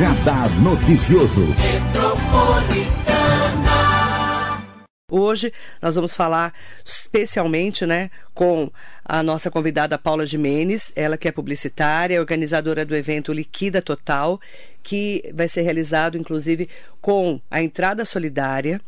Radar Noticioso. Hoje nós vamos falar especialmente, né, com a nossa convidada Paula Jimenez, ela que é publicitária, organizadora do evento Liquida Total, que vai ser realizado inclusive com a entrada solidária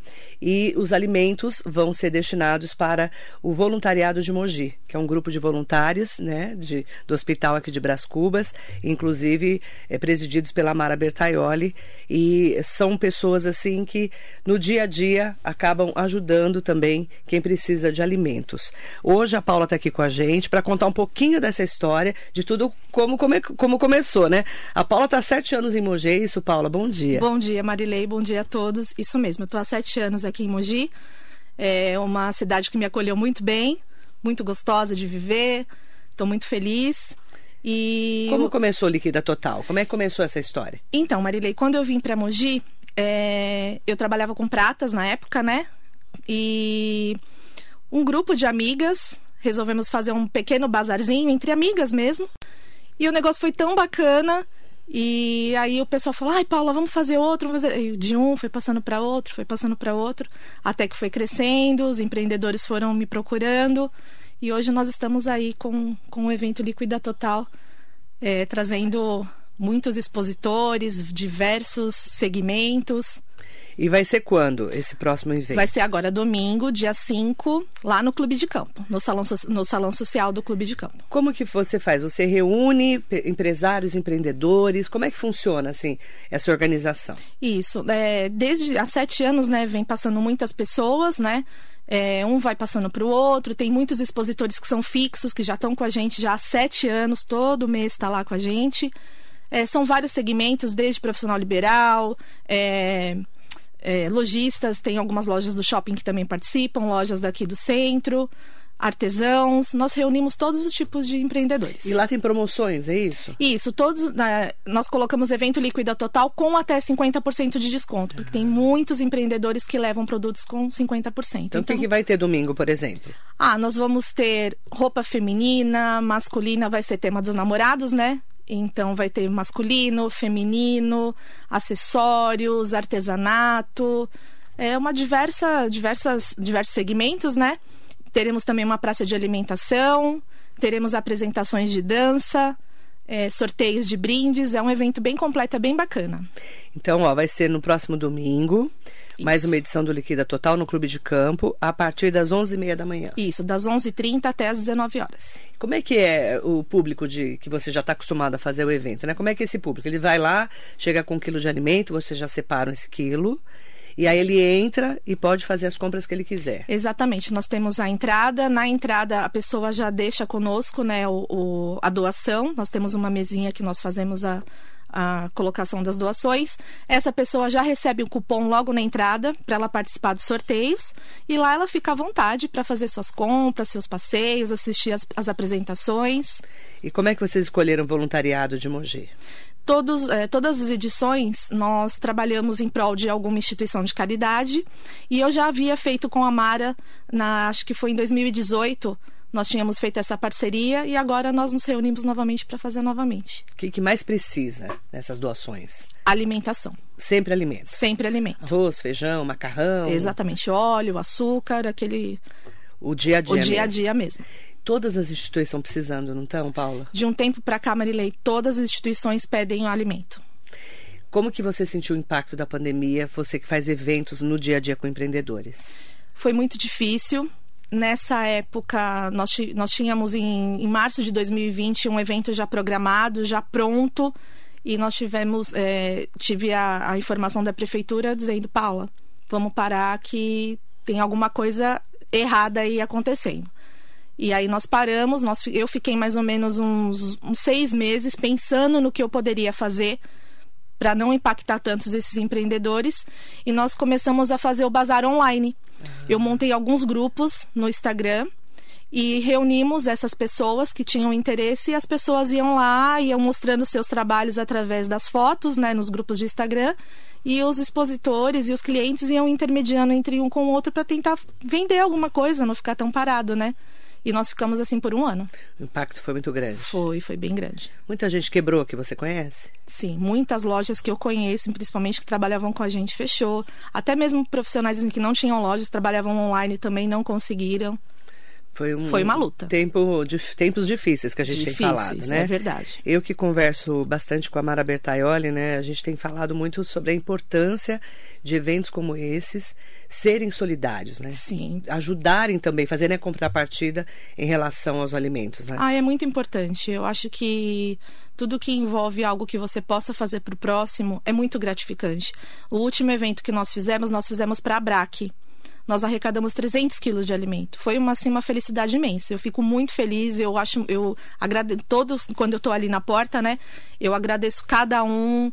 e os alimentos vão ser destinados para o voluntariado de Mogi, que é um grupo de voluntários, né, de, do hospital aqui de Bras Cubas, inclusive é, presididos pela Mara Bertaioli e são pessoas assim que no dia a dia acabam ajudando também quem precisa de alimentos. Hoje a Paula está aqui com a gente para contar um pouquinho dessa história, de tudo como, como, como começou, né? A Paula está há sete anos em Mogi, é isso, Paula? Bom dia. Bom dia, Marilei, bom dia a todos. Isso mesmo, eu estou há sete anos aqui em Mogi. É uma cidade que me acolheu muito bem, muito gostosa de viver. Estou muito feliz. E como começou o Liquida Total? Como é que começou essa história? Então, Marilei, quando eu vim para Mogi, é... eu trabalhava com pratas na época, né? E um grupo de amigas resolvemos fazer um pequeno bazarzinho entre amigas mesmo. E o negócio foi tão bacana. E aí o pessoal falou: ai, Paula, vamos fazer outro. Vamos fazer... E de um foi passando para outro, foi passando para outro. Até que foi crescendo, os empreendedores foram me procurando. E hoje nós estamos aí com, com o evento Liquida Total, é, trazendo muitos expositores, diversos segmentos. E vai ser quando esse próximo evento? Vai ser agora domingo, dia 5, lá no Clube de Campo, no salão, no salão social do Clube de Campo. Como que você faz? Você reúne empresários, empreendedores? Como é que funciona assim essa organização? Isso, é, desde há sete anos, né, vem passando muitas pessoas, né? É, um vai passando para o outro. Tem muitos expositores que são fixos, que já estão com a gente já há sete anos, todo mês está lá com a gente. É, são vários segmentos, desde profissional liberal, é, é, lojistas, tem algumas lojas do shopping que também participam, lojas daqui do centro, artesãos. Nós reunimos todos os tipos de empreendedores. E lá tem promoções, é isso? Isso, todos. Né, nós colocamos evento líquida total com até 50% de desconto, porque tem muitos empreendedores que levam produtos com 50%. Então, então o que, que vai ter domingo, por exemplo? Ah, nós vamos ter roupa feminina, masculina, vai ser tema dos namorados, né? Então vai ter masculino, feminino, acessórios, artesanato, é uma diversa, diversas, diversos segmentos, né? Teremos também uma praça de alimentação, teremos apresentações de dança, é, sorteios de brindes. É um evento bem completo, é bem bacana. Então, ó, vai ser no próximo domingo. Isso. Mais uma edição do Liquida Total no Clube de Campo, a partir das 11h30 da manhã. Isso, das 11h30 até as 19 horas. Como é que é o público de que você já está acostumado a fazer o evento, né? Como é que é esse público? Ele vai lá, chega com um quilo de alimento, vocês já separam esse quilo. E aí ele entra e pode fazer as compras que ele quiser. Exatamente. Nós temos a entrada. Na entrada, a pessoa já deixa conosco né, o, o a doação. Nós temos uma mesinha que nós fazemos a, a colocação das doações. Essa pessoa já recebe o cupom logo na entrada para ela participar dos sorteios e lá ela fica à vontade para fazer suas compras, seus passeios, assistir as, as, apresentações. E como é que vocês escolheram o voluntariado de Mogi? Todos, é, todas as edições nós trabalhamos em prol de alguma instituição de caridade e eu já havia feito com a Mara, na, acho que foi em 2018, nós tínhamos feito essa parceria e agora nós nos reunimos novamente para fazer novamente. O que, que, mais precisa nessas doações? Alimentação. Sempre alimento. Sempre alimento. Arroz, feijão, macarrão. Exatamente, óleo, açúcar, aquele. O dia a dia. O dia a dia mesmo. Todas as instituições estão precisando, não estão, Paula? De um tempo para cá, Marilei, todas as instituições pedem o alimento. Como que você sentiu o impacto da pandemia, você que faz eventos no dia a dia com empreendedores? Foi muito difícil nessa época, nós, nós tínhamos em, em março de 2020 um evento já programado, já pronto, e nós tivemos, é, tive a, a informação da prefeitura dizendo, Paula, vamos parar que tem alguma coisa errada aí acontecendo. E aí nós paramos, nós, eu fiquei mais ou menos uns, uns seis meses pensando no que eu poderia fazer para não impactar tantos esses empreendedores e nós começamos a fazer o bazar online. Eu montei alguns grupos no Instagram e reunimos essas pessoas que tinham interesse e as pessoas iam lá, iam mostrando seus trabalhos através das fotos, né, nos grupos de Instagram, e os expositores e os clientes iam intermediando entre um com o outro para tentar vender alguma coisa, não ficar tão parado, né? E nós ficamos assim por um ano. O impacto foi muito grande. Foi, foi bem grande. Muita gente quebrou que você conhece? Sim, muitas lojas que eu conheço, principalmente que trabalhavam com a gente, fechou. Até mesmo profissionais que não tinham lojas, trabalhavam online também, não conseguiram. Foi, um Foi uma luta. Tempo, de, tempos difíceis que a gente Difíceis, tem falado, né? é verdade. Eu que converso bastante com a Mara Bertaioli, né? A gente tem falado muito sobre a importância de eventos como esses serem solidários, né? Sim. Ajudarem também, fazerem a contrapartida em relação aos alimentos, né? Ah, é muito importante. Eu acho que tudo que envolve algo que você possa fazer para o próximo é muito gratificante. O último evento que nós fizemos, nós fizemos para a BRAC. Nós arrecadamos 300 quilos de alimento. Foi uma, assim, uma felicidade imensa. Eu fico muito feliz. Eu acho, eu agradeço todos quando eu estou ali na porta, né? Eu agradeço cada um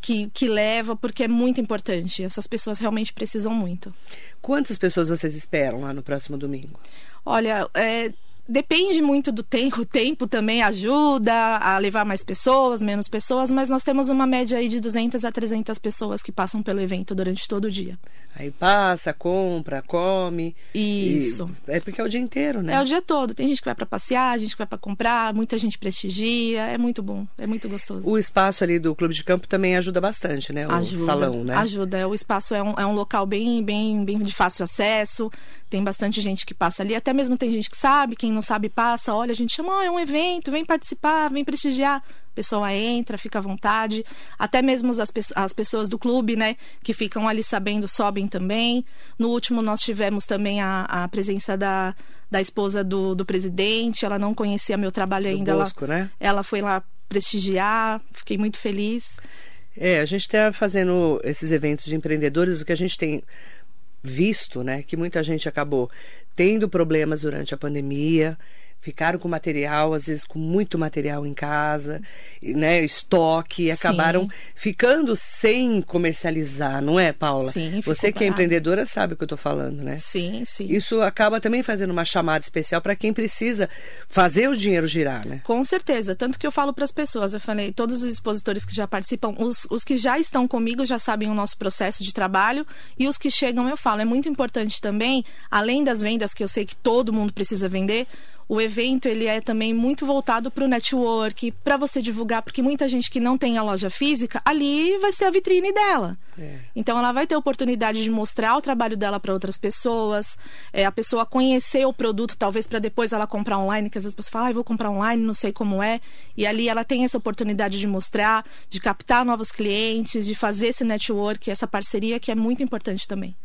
que, que leva, porque é muito importante. Essas pessoas realmente precisam muito. Quantas pessoas vocês esperam lá no próximo domingo? Olha, é, depende muito do tempo. O tempo também ajuda a levar mais pessoas, menos pessoas, mas nós temos uma média aí de 200 a 300 pessoas que passam pelo evento durante todo o dia. Aí passa, compra, come. Isso. E é porque é o dia inteiro, né? É o dia todo. Tem gente que vai para passear, gente que vai para comprar, muita gente prestigia. É muito bom, é muito gostoso. O espaço ali do clube de campo também ajuda bastante, né? O ajuda, salão, né? Ajuda. O espaço é um, é um local bem, bem, bem de fácil acesso. Tem bastante gente que passa ali. Até mesmo tem gente que sabe, quem não sabe passa. Olha, a gente chama, oh, é um evento, vem participar, vem prestigiar. A pessoa entra, fica à vontade. Até mesmo as, as pessoas do clube, né, que ficam ali sabendo, sobem também. No último, nós tivemos também a, a presença da, da esposa do, do presidente. Ela não conhecia meu trabalho Do ainda. Bosco, ela, né? ela foi lá prestigiar. Fiquei muito feliz. É, a gente está fazendo esses eventos de empreendedores, o que a gente tem visto, né, que muita gente acabou tendo problemas durante a pandemia, ficaram com material, às vezes com muito material em casa, né, estoque, e acabaram Sim. ficando sem comercializar, não é, Paula? Sim, Você que é empreendedora sabe o que eu estou falando, né? Sim, sim. Isso acaba também fazendo uma chamada especial para quem precisa fazer o dinheiro girar, né? Com certeza. Tanto que eu falo para as pessoas, eu falei, todos os expositores que já participam, os, os que já estão comigo já sabem o nosso processo de trabalho e os que chegam eu falo. É muito importante também, além das vendas que eu sei que todo mundo precisa vender, o evento ele é também muito voltado para o network, para você divulgar, porque muita gente que não tem a loja física, ali vai ser a vitrine dela. É. Então ela vai ter oportunidade de mostrar o trabalho dela para outras pessoas, é, a pessoa conhecer o produto, talvez para depois ela comprar online, que às vezes você fala, ah, eu vou comprar online, não sei como é. E ali ela tem essa oportunidade de mostrar, de captar novos clientes, de fazer esse network, essa parceria que é muito importante também.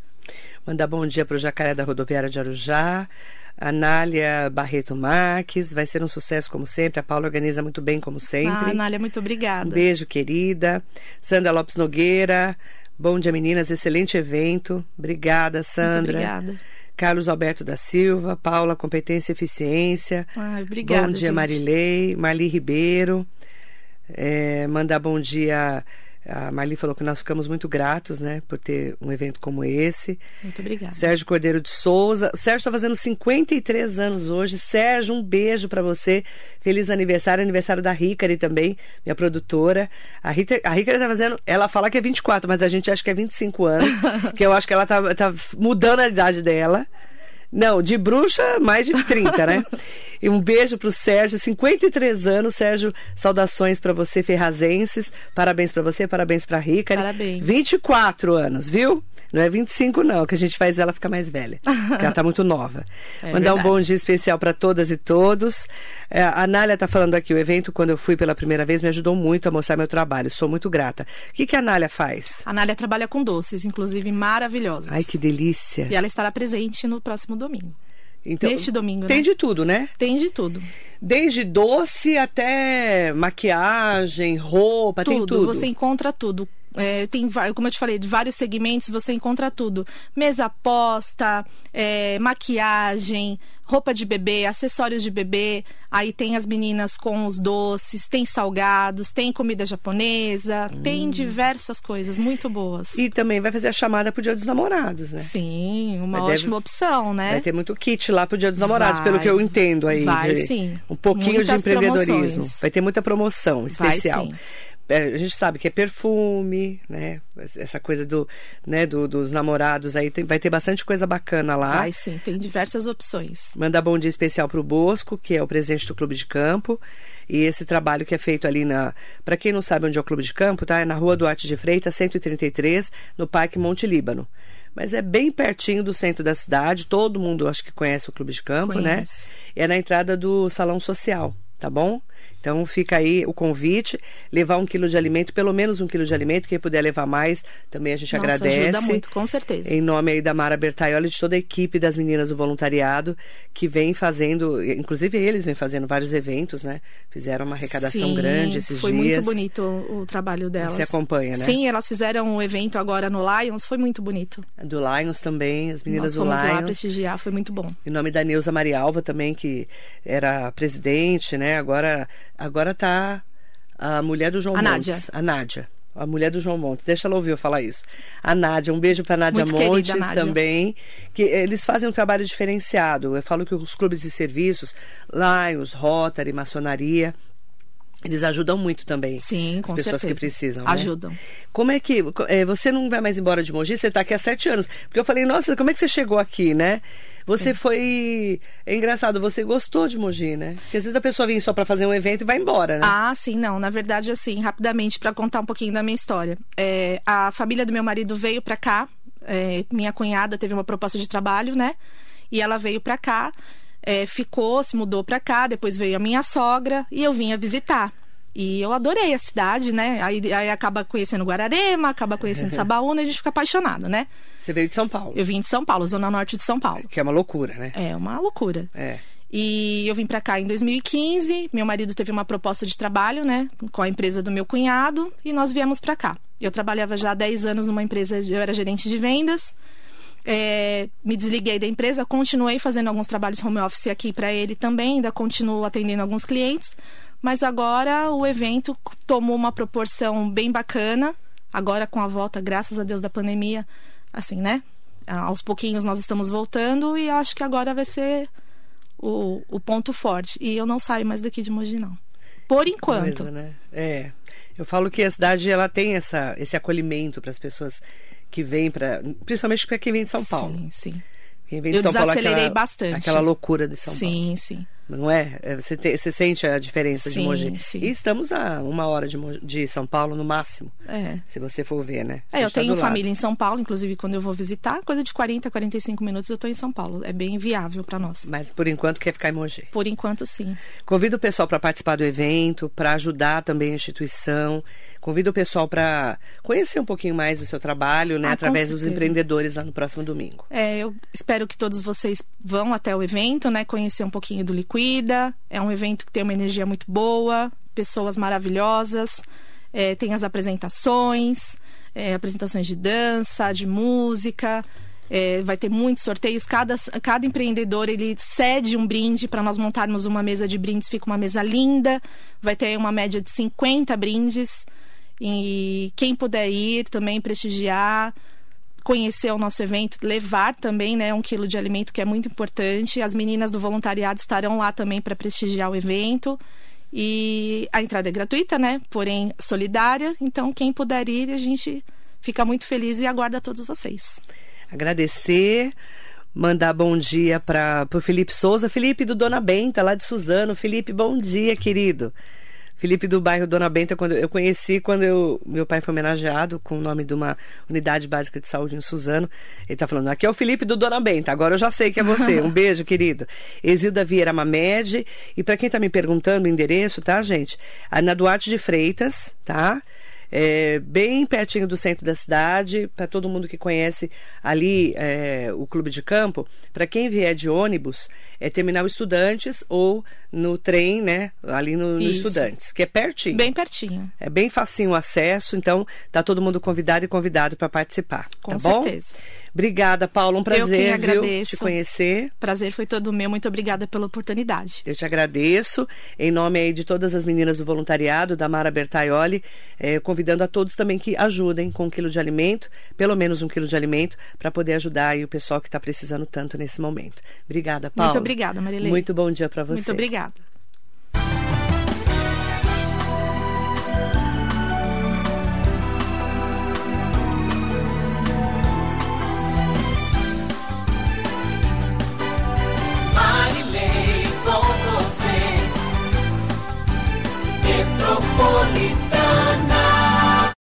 Mandar bom dia para o Jacaré da Rodoviária de Arujá. Anália Barreto Marques, vai ser um sucesso como sempre. A Paula organiza muito bem como sempre. Ah, Anália, muito obrigada. Um beijo, querida. Sandra Lopes Nogueira, bom dia, meninas. Excelente evento. Obrigada, Sandra. Muito obrigada. Carlos Alberto da Silva, Paula, competência e eficiência. Ai, obrigada, bom dia, gente. Marilei, Marli Ribeiro. É, mandar bom dia. A Marli falou que nós ficamos muito gratos, né, por ter um evento como esse. Muito obrigada. Sérgio Cordeiro de Souza. O Sérgio está fazendo 53 anos hoje. Sérgio, um beijo para você. Feliz aniversário, aniversário da Ricari também, minha produtora. A Ricari, a Ricari tá fazendo, ela fala que é 24, mas a gente acha que é 25 anos, que eu acho que ela tá, tá mudando a idade dela. Não, de bruxa, mais de 30, né? E um beijo pro Sérgio, 53 anos. Sérgio, saudações para você, ferrazenses. Parabéns para você, parabéns pra Ricari. Parabéns. 24 anos, viu? Não é 25 não, que a gente faz ela ficar mais velha. Porque ela tá muito nova. É Mandar um verdade. bom dia especial para todas e todos. É, a Anália tá falando aqui, o evento, quando eu fui pela primeira vez, me ajudou muito a mostrar meu trabalho. Sou muito grata. O que, que a Anália faz? A Anália trabalha com doces, inclusive maravilhosos. Ai, que delícia. E ela estará presente no próximo domingo. Então, Neste domingo, Tem né? de tudo, né? Tem de tudo. Desde doce até maquiagem, roupa, tem tudo. Você encontra tudo. É, tem, como eu te falei, de vários segmentos você encontra tudo. Mesa posta, é, maquiagem, roupa de bebê, acessórios de bebê. Aí tem as meninas com os doces, tem salgados, tem comida japonesa, tem diversas coisas muito boas. Hum. E também vai fazer a chamada pro Dia dos Namorados, né? Sim, uma Mas deve- ótima opção, né? Vai ter muito kit lá pro Dia dos Namorados, Vai. pelo que eu entendo aí. Vai, de- sim. Um pouquinho Muitas de empreendedorismo. promoções. Vai ter muita promoção Vai, especial. sim. É, a gente sabe que é perfume, né? Essa coisa do, né, do, dos namorados aí tem, vai ter bastante coisa bacana lá. Vai sim, tem diversas opções. Mandar bom dia especial para o Bosco, que é o presidente do Clube de Campo. E esse trabalho que é feito ali na. Para quem não sabe onde é o Clube de Campo, tá? É na rua Duarte de Freitas, 133, no Parque Monte Líbano. Mas é bem pertinho do centro da cidade. Todo mundo acho que conhece o Clube de Campo, né? Conhece. né? É na entrada do Salão Social, tá bom? Então fica aí o convite, levar um quilo de alimento, pelo menos um quilo de alimento, quem puder levar mais, também a gente Nossa, agradece. ajuda muito, com certeza. Em nome aí da Mara Bertaioli e de toda a equipe das meninas do voluntariado, que vem fazendo, inclusive eles vêm fazendo vários eventos, né? Fizeram uma arrecadação Sim, grande esses foi dias. muito bonito o, o trabalho delas. Você acompanha, né? Sim, elas fizeram um evento agora no Lions, foi muito bonito. Do Lions também, as meninas Nós fomos do Lions. lá prestigiar, foi muito bom. Em nome da Neuza Marialva também, que era presidente, né? Agora, agora tá a mulher do João A Montes. Nádia. A Nádia. A mulher do João Montes. Deixa ela ouvir eu falar isso. A Nádia, um beijo pra Nádia Muito querida, Montes Nádia. também. Que eles fazem um trabalho diferenciado. Eu falo que os clubes de serviços, Lions, Rotary, Maçonaria, eles ajudam muito também. Sim, as com pessoas certeza. que precisam. né? Ajudam. Como é que. é, você não vai mais embora de Mogi? Você está aqui há sete anos. Porque eu falei, nossa, como é que você chegou aqui, né? Você foi. É engraçado, você gostou de Mogi, né? Porque às vezes a pessoa vem só para fazer um evento e vai embora, né? Ah, sim, não. Na verdade, assim, rapidamente, para contar um pouquinho da minha história. É, a família do meu marido veio para cá. é, minha cunhada teve uma proposta de trabalho, né? E ela veio para cá, é, ficou, se mudou para cá. Depois veio a minha sogra e eu vinha visitar. E eu adorei a cidade, né? Aí, aí acaba conhecendo Guararema, acaba conhecendo Sabaúna e a gente fica apaixonado, né? Você veio de São Paulo. Eu vim de São Paulo, Zona Norte de São Paulo. Que é uma loucura, né? É uma loucura. É. E eu vim pra cá em 2015. Meu marido teve uma proposta de trabalho, né, com a empresa do meu cunhado, e nós viemos pra cá. Eu trabalhava já há 10 anos numa empresa, eu era gerente de vendas. É, me desliguei da empresa, continuei fazendo alguns trabalhos home office aqui pra ele também, ainda continuo atendendo alguns clientes. Mas agora o evento tomou uma proporção bem bacana. Agora com a volta, graças a Deus, da pandemia, assim, né? Aos pouquinhos nós estamos voltando e acho que agora vai ser o, o ponto forte. E eu não saio mais daqui de Mogi, não. Por enquanto. Coisa, né? É. Eu falo que a cidade ela tem essa, esse acolhimento para as pessoas que vêm para, principalmente para quem vem de São Paulo. Sim, sim. Quem vem de Eu São Paulo, desacelerei aquela, bastante. Aquela loucura de São Paulo. sim, sim. Não é? É, Você, te- você sente a diferença de Sim, Mogi. sim. E estamos a uma hora de, de São Paulo, no máximo. É. Se você for ver, né? É, eu tá tenho família em São Paulo, inclusive quando eu vou visitar, coisa de 40, 45 minutos eu tô em São Paulo. É bem viável pra nós. Mas por enquanto quer ficar em Mogi. Por enquanto, sim. Convido o pessoal para participar do evento, para ajudar também a instituição. Convido o pessoal para conhecer um pouquinho mais do seu trabalho, né? Ah, através dos empreendedores lá no próximo domingo. É, eu espero que todos vocês vão até o evento, né? Conhecer um pouquinho do Liquida. É um evento que tem uma energia muito boa, pessoas maravilhosas. É, tem as apresentações, é, apresentações de dança, de música. É, vai ter muitos sorteios. Cada, cada empreendedor ele cede um brinde para nós montarmos uma mesa de brindes. Fica uma mesa linda. Vai ter uma média de 50 brindes. E quem puder ir também prestigiar conhecer o nosso evento, levar também né, um quilo de alimento, que é muito importante. As meninas do voluntariado estarão lá também para prestigiar o evento. E a entrada é gratuita, né? Porém solidária. Então, quem puder ir, a gente fica muito feliz e aguarda todos vocês. Agradecer, mandar bom dia para o Felipe Souza. Felipe do Dona Benta, lá de Suzano. Felipe, bom dia, querido. Felipe do bairro Dona Benta, quando eu conheci quando eu, meu pai foi homenageado com o nome de uma unidade básica de saúde em Suzano. Ele tá falando, aqui é o Felipe do Dona Benta, agora eu já sei que é você. Um beijo, querido. Exilda Vieira Mamed. E para quem tá me perguntando o endereço, tá, gente? A na Duarte de Freitas, tá? É, bem pertinho do centro da cidade, para todo mundo que conhece ali é, o clube de campo, para quem vier de ônibus, é terminal Estudantes ou no trem, né, ali no, no. Estudantes, que é pertinho. Bem pertinho. É bem facinho o acesso, então tá todo mundo convidado e convidado para participar. Com tá bom? Obrigada, Paulo. Um Eu prazer que viu, agradeço. te conhecer. Prazer foi todo meu. Muito obrigada pela oportunidade. Eu te agradeço, em nome aí de todas as meninas do voluntariado, da Mara Bertaioli, eh, convidando a todos também que ajudem com um quilo de alimento, pelo menos um quilo de alimento, para poder ajudar aí o pessoal que está precisando tanto nesse momento. Obrigada, Paulo. Muito obrigada, Marilei. Muito bom dia para você. Muito obrigada.